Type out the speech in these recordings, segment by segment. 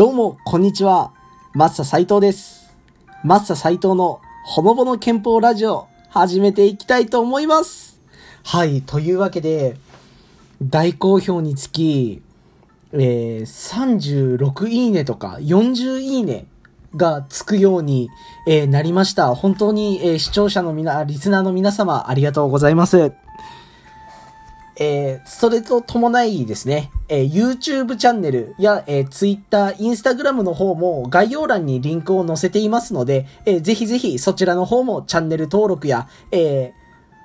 どうも、こんにちは。マッサ斎藤です。マッサ斎藤のほのぼの憲法ラジオ、始めていきたいと思います。はい、というわけで、大好評につき、えー、36いいねとか40いいねがつくように、えーなりました。本当に、えー視聴者のみな、リスナーの皆様、ありがとうございます。えーそれと伴いですね、えー YouTube チャンネルや、えー Twitter、Instagram の方も概要欄にリンクを載せていますので、えーぜひぜひそちらの方もチャンネル登録や、えー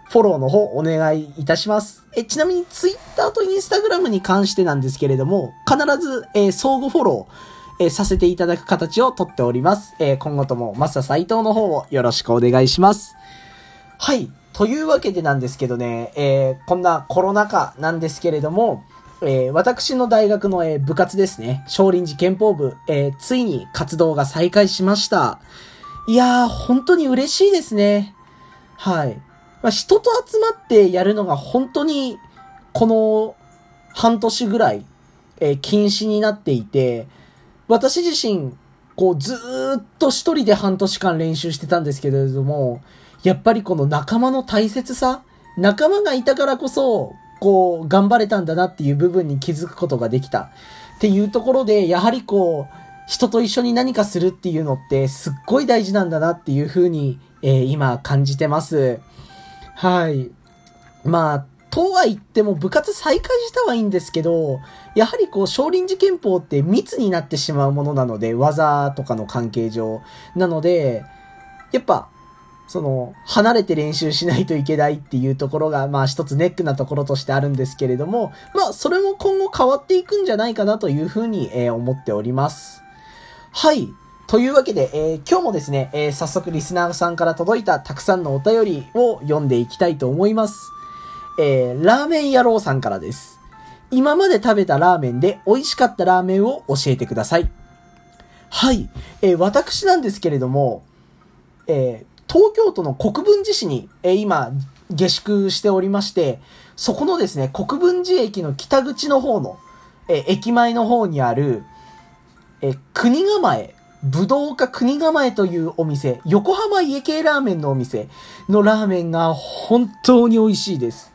フォローの方お願いいたします。えちなみに Twitter と Instagram に関してなんですけれども、必ず、えー相互フォロー、えさせていただく形をとっております。えー今後ともマスター斎藤の方をよろしくお願いします。はい。というわけでなんですけどね、えーこんなコロナ禍なんですけれども、えー私の大学の、えー部活ですね、少林寺憲法部、えーついに活動が再開しました。いやー、本当に嬉しいですね。はい。まあ、人と集まってやるのが本当に、この半年ぐらい、えー禁止になっていて、私自身、こう、ずーっと一人で半年間練習してたんですけれども、やっぱりこの仲間の大切さ、仲間がいたからこそ、こう、頑張れたんだなっていう部分に気づくことができた。っていうところで、やはりこう、人と一緒に何かするっていうのってすっごい大事なんだなっていうふうに、えー今感じてます。はい。まあ、とは言っても部活再開したはいいんですけど、やはりこう少林寺拳法って密になってしまうものなので、技とかの関係上。なので、やっぱ、その、離れて練習しないといけないっていうところが、まあ一つネックなところとしてあるんですけれども、まあそれも今後変わっていくんじゃないかなというふうに、えー思っております。はい。というわけで、えー今日もですね、えー早速リスナーさんから届いたたくさんのお便りを読んでいきたいと思います。えーラーメン野郎さんからです。今まで食べたラーメンで美味しかったラーメンを教えてください。はい。えー私なんですけれども、えー東京都の国分寺市に、え今、下宿しておりまして、そこのですね、国分寺駅の北口の方の、え駅前の方にある、えー国構え、武道家国構えというお店、横浜家系ラーメンのお店のラーメンが本当に美味しいです。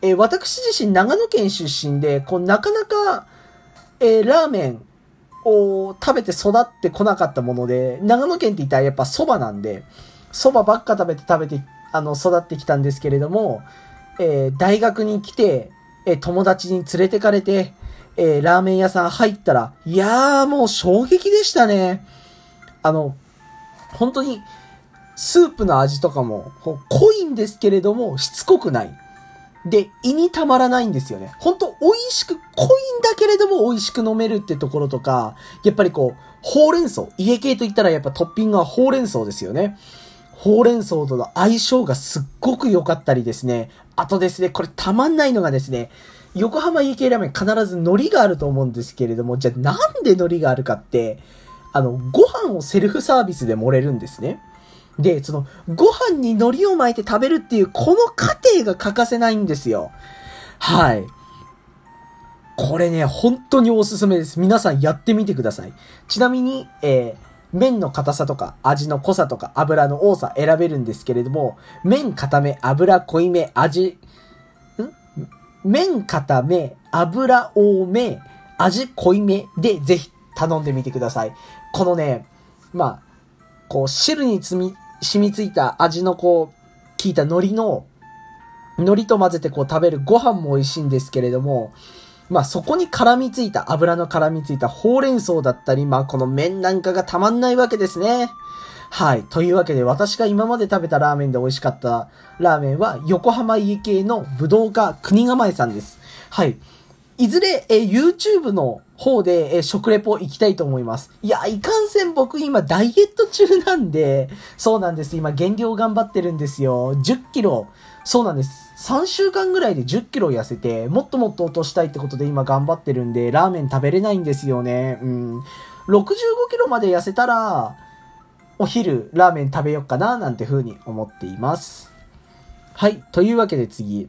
え私自身長野県出身で、こう、なかなか、えラーメンを食べて育ってこなかったもので、長野県って言ったらやっぱ蕎麦なんで、蕎麦ばっか食べて食べて、あの、育ってきたんですけれども、えー大学に来て、えー友達に連れてかれて、えーラーメン屋さん入ったら、いやーもう衝撃でしたね。あの、本当に、スープの味とかも、濃いんですけれども、しつこくない。で、胃にたまらないんですよね。ほんと美味しく、濃いんだけれども美味しく飲めるってところとか、やっぱりこう、ほうれん草。家系と言ったらやっぱトッピングはほうれん草ですよね。ほうれん草との相性がすっごく良かったりですね。あとですね、これたまんないのがですね、横浜家系ラーメン必ず海苔があると思うんですけれども、じゃあなんで海苔があるかって、あの、ご飯をセルフサービスで盛れるんですね。で、その、ご飯に海苔を巻いて食べるっていう、この過程が欠かせないんですよ。はい。これね、本当におすすめです。皆さんやってみてください。ちなみに、えー麺の硬さとか、味の濃さとか、油の多さ選べるんですけれども、麺固め、油濃いめ、味、ん？麺固め、油多め、味濃いめでぜひ頼んでみてください。このね、まあ、こう、汁につみ、染みついた味のこう、効いた海苔の、海苔と混ぜてこう食べるご飯も美味しいんですけれども、まあそこに絡みついた、油の絡みついたほうれん草だったり、まあこの麺なんかがたまんないわけですね。はい。というわけで私が今まで食べたラーメンで美味しかったラーメンは横浜家系の武道家国構えさんです。はい。いずれ、え YouTube の方で、え食レポ行きたいと思います。いや、いかんせん僕今ダイエット中なんで、そうなんです。今減量頑張ってるんですよ。10キロ。そうなんです。3週間ぐらいで10キロ痩せて、もっともっと落としたいってことで今頑張ってるんで、ラーメン食べれないんですよね。うん。65キロまで痩せたら、お昼ラーメン食べよっかな、なんて風に思っています。はい。というわけで次。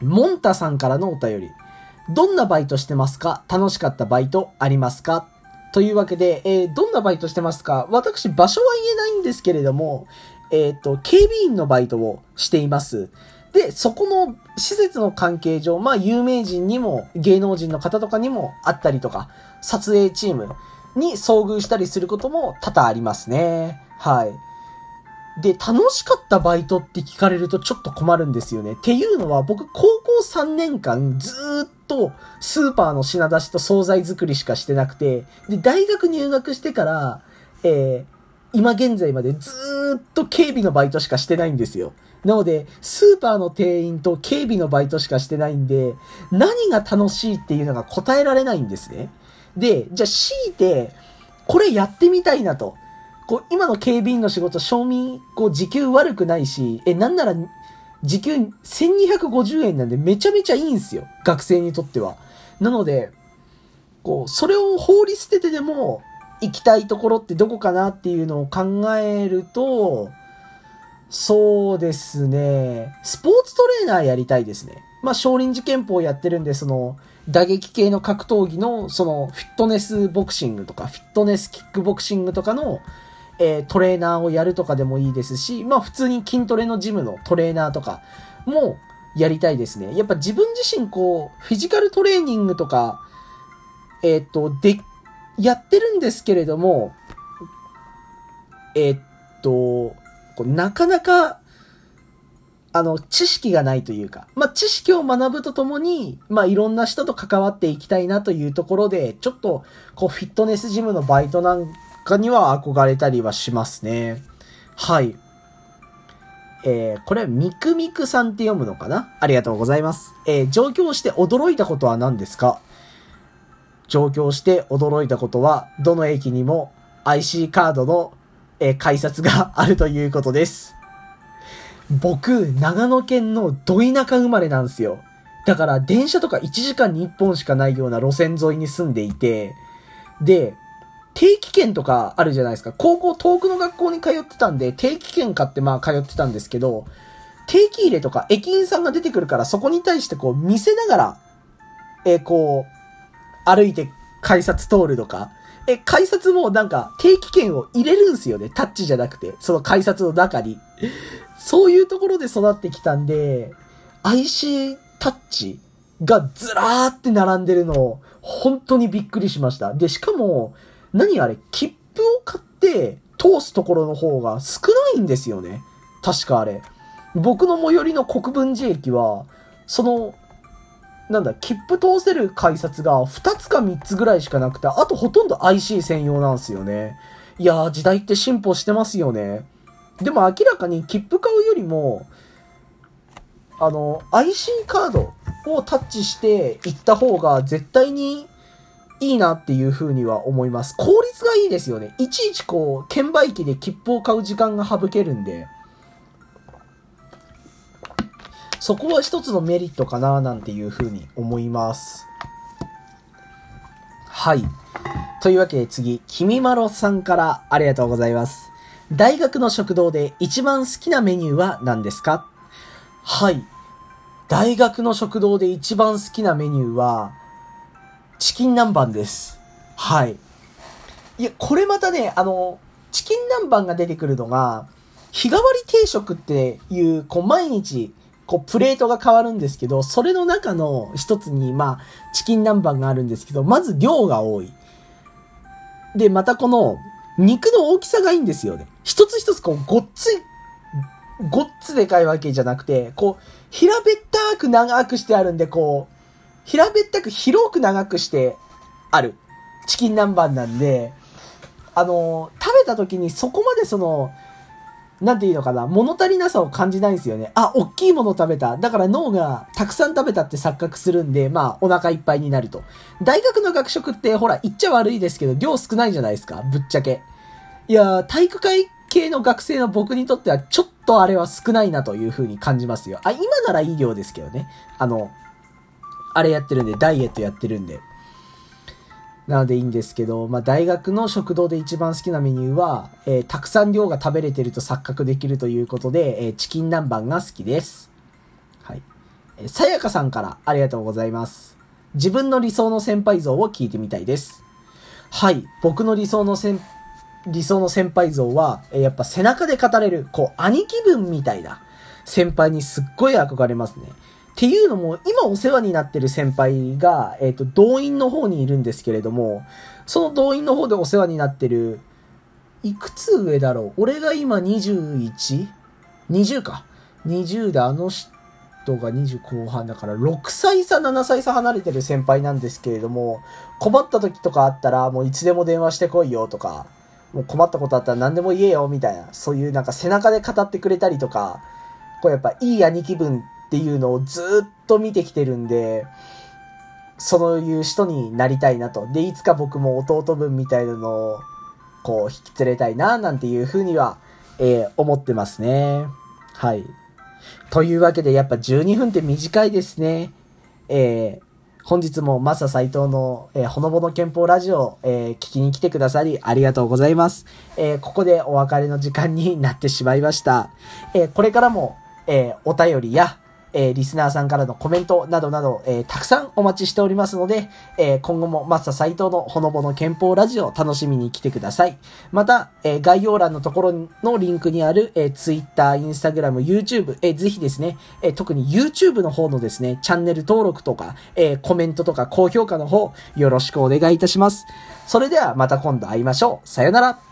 モンタさんからのお便り。どんなバイトしてますか？楽しかったバイトありますか？というわけで、えー、どんなバイトしてますか？私、場所は言えないんですけれども、えっ、ー、と、警備員のバイトをしています。で、そこの施設の関係上、まあ、有名人にも、芸能人の方とかにもあったりとか、撮影チームに遭遇したりすることも多々ありますね。はい。で、楽しかったバイトって聞かれるとちょっと困るんですよね。っていうのは僕高校3年間ずーっとスーパーの品出しと惣菜作りしかしてなくて、で、大学入学してから、えー、今現在までずっと警備のバイトしかしてないんですよ。なので、スーパーの店員と警備のバイトしかしてないんで、何が楽しいっていうのが答えられないんですね。で、じゃあ強いて、これやってみたいなと。こう、今の警備員の仕事、賞味、こう、時給悪くないし、え、なんなら、時給1250円なんでめちゃめちゃいいんすよ。学生にとっては。なので、こう、それを放り捨ててでも、行きたいところってどこかなっていうのを考えると、そうですね。スポーツトレーナーやりたいですね。まあ、少林寺拳法やってるんで、その、打撃系の格闘技の、その、フィットネスボクシングとか、フィットネスキックボクシングとかの、えー、トレーナーをやるとかでもいいですし、まあ、普通に筋トレのジムのトレーナーとかもやりたいですね。やっぱ自分自身、こう、フィジカルトレーニングとか、えっ、と、で、やってるんですけれども、えっ、と、なかなか、あの、知識がないというか、まあ、知識を学ぶとともに、まあ、いろんな人と関わっていきたいなというところで、ちょっと、こう、フィットネスジムのバイトなんかには憧れたりはしますね。はい。えー、これ、みくみくさんって読むのかな？ありがとうございます。えー、上京して驚いたことは何ですか？上京して驚いたことは、どの駅にも IC カードのえ改札があるということです。僕、長野県のど田舎生まれなんですよ。だから電車とか1時間に1本しかないような路線沿いに住んでいて、で、定期券とかあるじゃないですか。高校遠くの学校に通ってたんで、定期券買ってまあ通ってたんですけど、定期入れとか駅員さんが出てくるからそこに対してこう見せながら、え、こう、歩いて改札通るとか、え、改札もなんか定期券を入れるんすよね。タッチじゃなくて。その改札の中に。そういうところで育ってきたんで、IC タッチがずらーって並んでるのを、本当にびっくりしました。で、しかも、何あれ、切符を買って通すところの方が少ないんですよね。確かあれ。僕の最寄りの国分寺駅は、そのなんだ、切符通せる改札が2つか3つぐらいしかなくて、あとほとんど IC 専用なんですよね。いやー、時代って進歩してますよね。でも明らかに切符買うよりも、あの、IC カードをタッチして行った方が絶対にいいなっていう風には思います。効率がいいですよね。いちいちこう、券売機で切符を買う時間が省けるんで。そこは一つのメリットかななんていうふうに思います。はい。というわけで次、きみまろさんからありがとうございます。大学の食堂で一番好きなメニューは何ですか？はい。大学の食堂で一番好きなメニューは、チキン南蛮です。はい。いや、これまたね、あの、チキン南蛮が出てくるのが、日替わり定食っていう、こう、毎日、こう、プレートが変わるんですけど、それの中の一つに、まあ、チキン南蛮があるんですけど、まず量が多い。で、またこの、肉の大きさがいいんですよね。一つ一つこう、ごっつい、ごっつでかいわけじゃなくて、こう、平べったく長くしてあるんで、こう、平べったく広く長くしてある。チキン南蛮なんで、あの食べた時にそこまでその、なんていうのかな、物足りなさを感じないんですよね。あ、大きいもの食べた。だから脳がたくさん食べたって錯覚するんで、まあ、お腹いっぱいになると。大学の学食って、ほら、言っちゃ悪いですけど、量少ないじゃないですか、ぶっちゃけ。いや体育会系の学生の僕にとっては、ちょっとあれは少ないなという風に感じますよ。あ、今ならいい量ですけどね。あの、あれやってるんで、ダイエットやってるんで。なのでいいんですけど、まあ、大学の食堂で一番好きなメニューは、えー、たくさん量が食べれてると錯覚できるということで、えー、チキン南蛮が好きです。はい。えー、さやかさんからありがとうございます。自分の理想の先輩像を聞いてみたいです。はい、僕の理想の先、理想の先輩像は、えやっぱ背中で語れる、こう、兄貴分みたいな先輩にすっごい憧れますね。っていうのも、今お世話になってる先輩が、えっ、ー、と、動員の方にいるんですけれども、その動員の方でお世話になってる、いくつ上だろう？俺が今 21?20 か。20であの人が20後半だから6歳差、7歳差離れてる先輩なんですけれども、困った時とかあったらもういつでも電話してこいよとか、もう困ったことあったら何でも言えよみたいな、そういうなんか背中で語ってくれたりとか、こうやっぱいい兄貴分っていうのをずっと見てきてるんで、そういう人になりたいなと。で、いつか僕も弟分みたいなのをこう、引き連れたいな、なんていうふうには、えー、思ってますね。はい。というわけで、やっぱ12分って短いですね。えー、本日もマサ斎藤の、えー、ほのぼの憲法ラジオ、えー、聞きに来てくださりありがとうございます。えー、ここでお別れの時間になってしまいました。えこれからも、えお便りや、えー、リスナーさんからのコメントなどなど、えー、たくさんお待ちしておりますので、えー、今後もマスター斎藤のほのぼの憲法ラジオ楽しみに来てください。また、え概要欄のところのリンクにある、え Twitter、Instagram、YouTube、えぜひですね、え特に YouTube の方のですね、チャンネル登録とか、えコメントとか高評価の方、よろしくお願いいたします。それではまた今度会いましょう。さよなら。